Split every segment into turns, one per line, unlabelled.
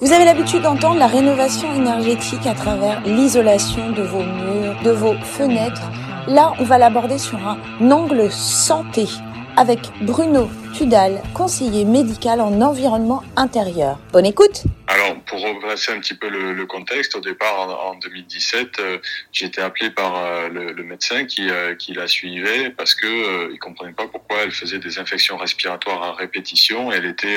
Vous avez l'habitude d'entendre la rénovation énergétique à travers l'isolation de vos murs, de vos fenêtres. Là, on va l'aborder sur un angle santé avec Bruno Tudal, conseiller médical en environnement intérieur. Bonne écoute
alors, pour replacer un petit peu le, le contexte, au départ, en, en 2017, euh, j'ai été appelé par euh, le, le, médecin qui, euh, qui la suivait parce que euh, il comprenait pas pourquoi elle faisait des infections respiratoires à répétition. Elle était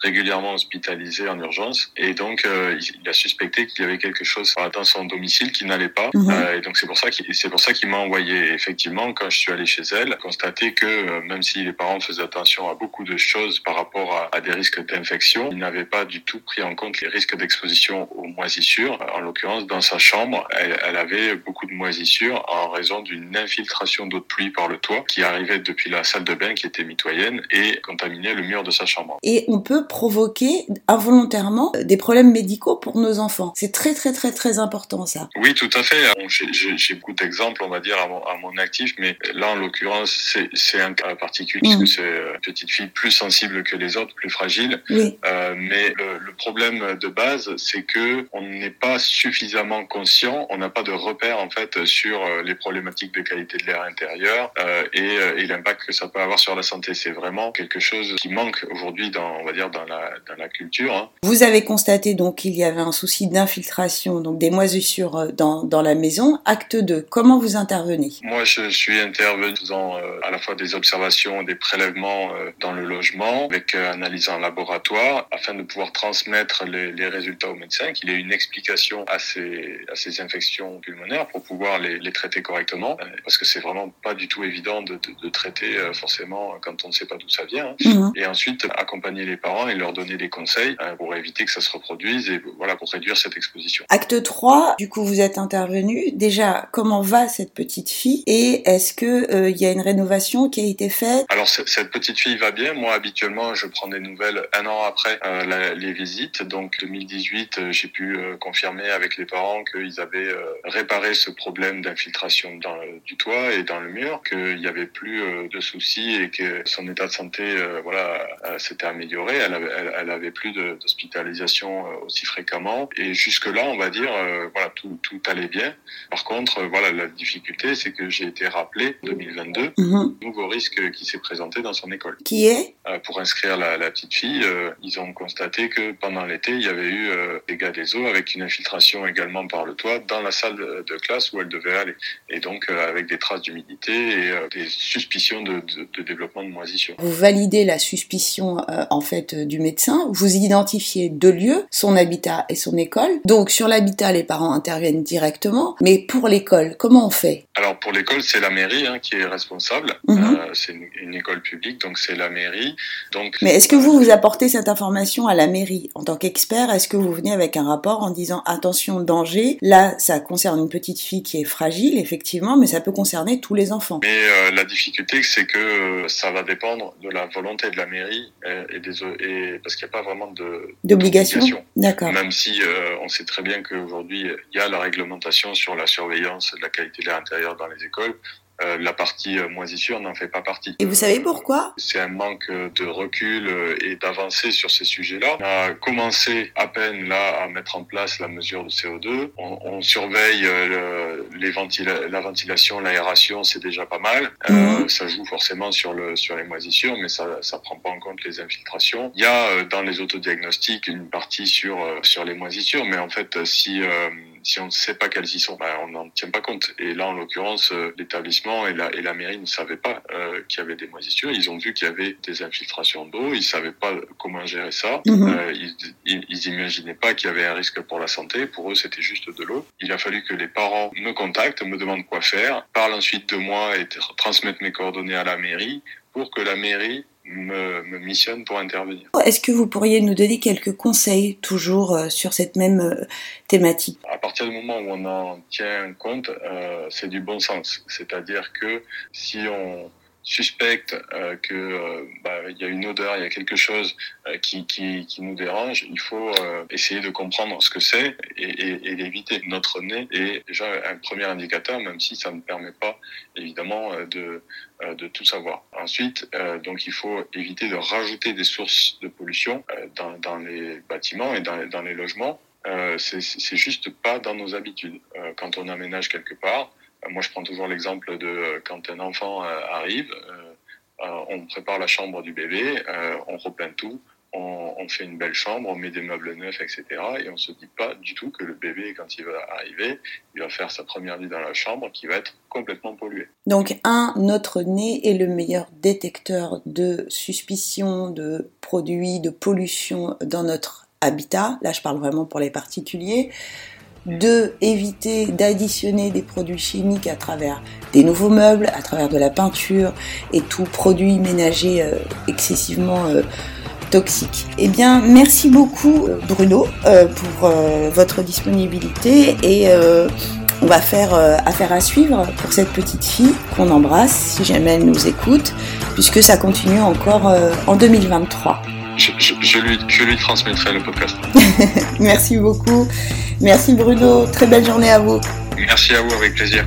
régulièrement hospitalisée en urgence et donc il, il, a suspecté qu'il y avait quelque chose dans son domicile qui n'allait pas. Mmh. et donc c'est pour ça qu'il c'est pour ça qu'il m'a envoyé. effectivement, quand je suis allé chez elle, constaté que même si les parents faisaient attention à beaucoup de choses par rapport à, à des risques d'infection, ils n'avaient pas du tout pris en compte les risques d'exposition aux moisissures. En l'occurrence, dans sa chambre, elle, elle, avait beaucoup de moisissures en raison d'une infiltration d'eau de pluie par le toit qui arrivait depuis la salle de bain qui était mitoyenne et contaminait le mur de sa chambre.
Et on peut provoquer involontairement des problèmes médicaux pour nos enfants. C'est très très très très important ça.
Oui, tout à fait. J'ai beaucoup d'exemples, on va dire, à mon, à mon, actif, mais là, en l'occurrence, c'est un cas particulier mmh. parce que c'est une petite fille plus sensible que les autres, plus fragile.
Oui.
Euh, mais le, le problème de base, c'est que on n'est pas suffisamment conscient, on n'a pas de repère en fait sur euh, les problématiques de qualité de l'air intérieur euh, et, euh, et l'impact que ça peut avoir sur la santé. C'est vraiment quelque chose qui manque aujourd'hui dans, on va dire, dans la, dans la culture. Hein.
Vous avez constaté donc qu'il y avait un souci d'infiltration, donc des moisissures dans, dans la maison. Acte 2, comment vous intervenez?
Moi, je suis intervenu faisant euh, à la fois des observations, des prélèvements euh, dans le logement, avec analyse en laboratoire, afin de pouvoir transmettre les, les, résultats au médecin, qu'il ait une explication à ces, à ces infections pulmonaires pour pouvoir les, les traiter correctement, euh, parce que c'est vraiment pas du tout évident de, de, de, traiter euh, forcément quand on ne sait pas d'où ça vient. Mmh. Et ensuite, accompagner les parents et leur donner des conseils euh, pour éviter que ça se reproduise et voilà pour réduire cette exposition.
Acte 3, du coup vous êtes intervenu. Déjà, comment va cette petite fille et est-ce que il euh, y a une rénovation qui a été faite?
Alors cette petite fille va bien. Moi habituellement, je prends des nouvelles un an après euh, la, les visites. Donc 2018, euh, j'ai pu euh, confirmer avec les parents qu'ils avaient euh, réparé ce problème d'infiltration du toit et dans le mur, qu'il n'y avait plus de soucis et que son état de santé, voilà, s'était amélioré. Elle avait, elle, elle avait plus d'hospitalisation aussi fréquemment. Et jusque là, on va dire, voilà, tout, tout allait bien. Par contre, voilà, la difficulté, c'est que j'ai été rappelé en 2022, mmh. nouveau risque qui s'est présenté dans son école.
Qui est?
Pour inscrire la, la petite fille, ils ont constaté que pendant l'été, il y avait eu euh, dégâts des eaux avec une infiltration également par le toit dans la salle de, classe où elle devait aller. Et donc euh, avec des traces d'humidité et euh, des suspicions de, développement de moisissure.
Vous validez la suspicion euh, en fait du médecin, vous identifiez deux lieux, son habitat et son école. Donc sur l'habitat, les parents interviennent directement, mais pour l'école, comment on fait?
Alors pour l'école, c'est la mairie hein, qui est responsable. Mm -hmm. c'est une, une, école publique, donc c'est la mairie. Donc,
mais est-ce que vous vous apportez cette information à la mairie en tant qu'expert? Est-ce que vous venez avec un rapport en disant attention danger? Là, ça concerne une petite fille qui est fragile, effectivement, mais ça peut concerner tous les enfants.
Mais euh, la difficulté, c'est que euh, ça va dépendre de la volonté de la mairie euh, et, des et parce qu'il n'y a pas vraiment de
d'obligation. D'accord.
Même si euh, on sait très bien qu'aujourd'hui il y a la réglementation sur la surveillance de la qualité de l'air intérieur dans les écoles. Euh, la partie euh, moisissure n'en fait pas partie.
Et vous savez pourquoi?
C'est un manque de recul euh, et d'avancée sur ces sujets-là. On a commencé à peine là à mettre en place la mesure de CO2. On, on surveille le, les ventila la ventilation, l'aération, c'est déjà pas mal. Euh, ça joue forcément sur le sur les moisissures, mais ça ça prend pas en compte les infiltrations. Il y a dans les autodiagnostics une partie sur sur les moisissures, mais en fait si si on ne sait pas quelles y sont, ben, on n'en tient pas compte. Et là, en l'occurrence, euh, l'établissement et la, et la mairie ne savaient pas euh, qu'il y avait des moisissures. Ils ont vu qu'il y avait des infiltrations d'eau. Ils savaient pas comment gérer ça. Mmh. Euh, ils, ils, ils, imaginaient pas qu'il y avait un risque pour la santé. Pour eux, c'était juste de l'eau. Il a fallu que les parents me contactent, me demandent quoi faire, parlent ensuite de moi et transmettent mes coordonnées à la mairie pour que la mairie me, me, missionne pour intervenir.
Est-ce que vous pourriez nous donner quelques conseils toujours euh, sur cette même euh, thématique?
À partir du moment où on en tient compte, euh, c'est du bon sens. C'est-à-dire que si on suspecte euh, que euh, bah, y a une odeur, il y a quelque chose euh, qui, qui, qui, nous dérange, il faut euh, essayer de comprendre ce que c'est et, et, et l'éviter. Notre nez est déjà un premier indicateur, même si ça ne permet pas évidemment de, de tout savoir. Ensuite, donc il faut éviter de rajouter des sources de pollution dans, dans les bâtiments et dans, dans les logements. c'est juste pas dans nos habitudes. quand on aménage quelque part, moi, je prends toujours l'exemple de euh, quand un enfant euh, arrive, euh, on prépare la chambre du bébé, on repeint tout, on, on, fait une belle chambre, on met des meubles neufs, etc. Et on se dit pas du tout que le bébé, quand il va arriver, il va faire sa première nuit dans la chambre qui va être complètement polluée.
Donc, un, notre nez est le meilleur détecteur de suspicion de produits de pollution dans notre habitat. Là, je parle vraiment pour les particuliers de éviter d'additionner des produits chimiques à travers des nouveaux meubles, à travers de la peinture et tout produit ménager euh, excessivement euh, toxique. Eh bien, merci beaucoup euh, Bruno pour votre disponibilité et on va faire affaire à suivre pour cette petite fille qu'on embrasse si jamais elle nous écoute, puisque ça continue encore en 2023.
Je, lui, je lui transmettrai le podcast.
merci beaucoup. Merci Bruno, très belle journée à vous.
Merci à vous, avec plaisir.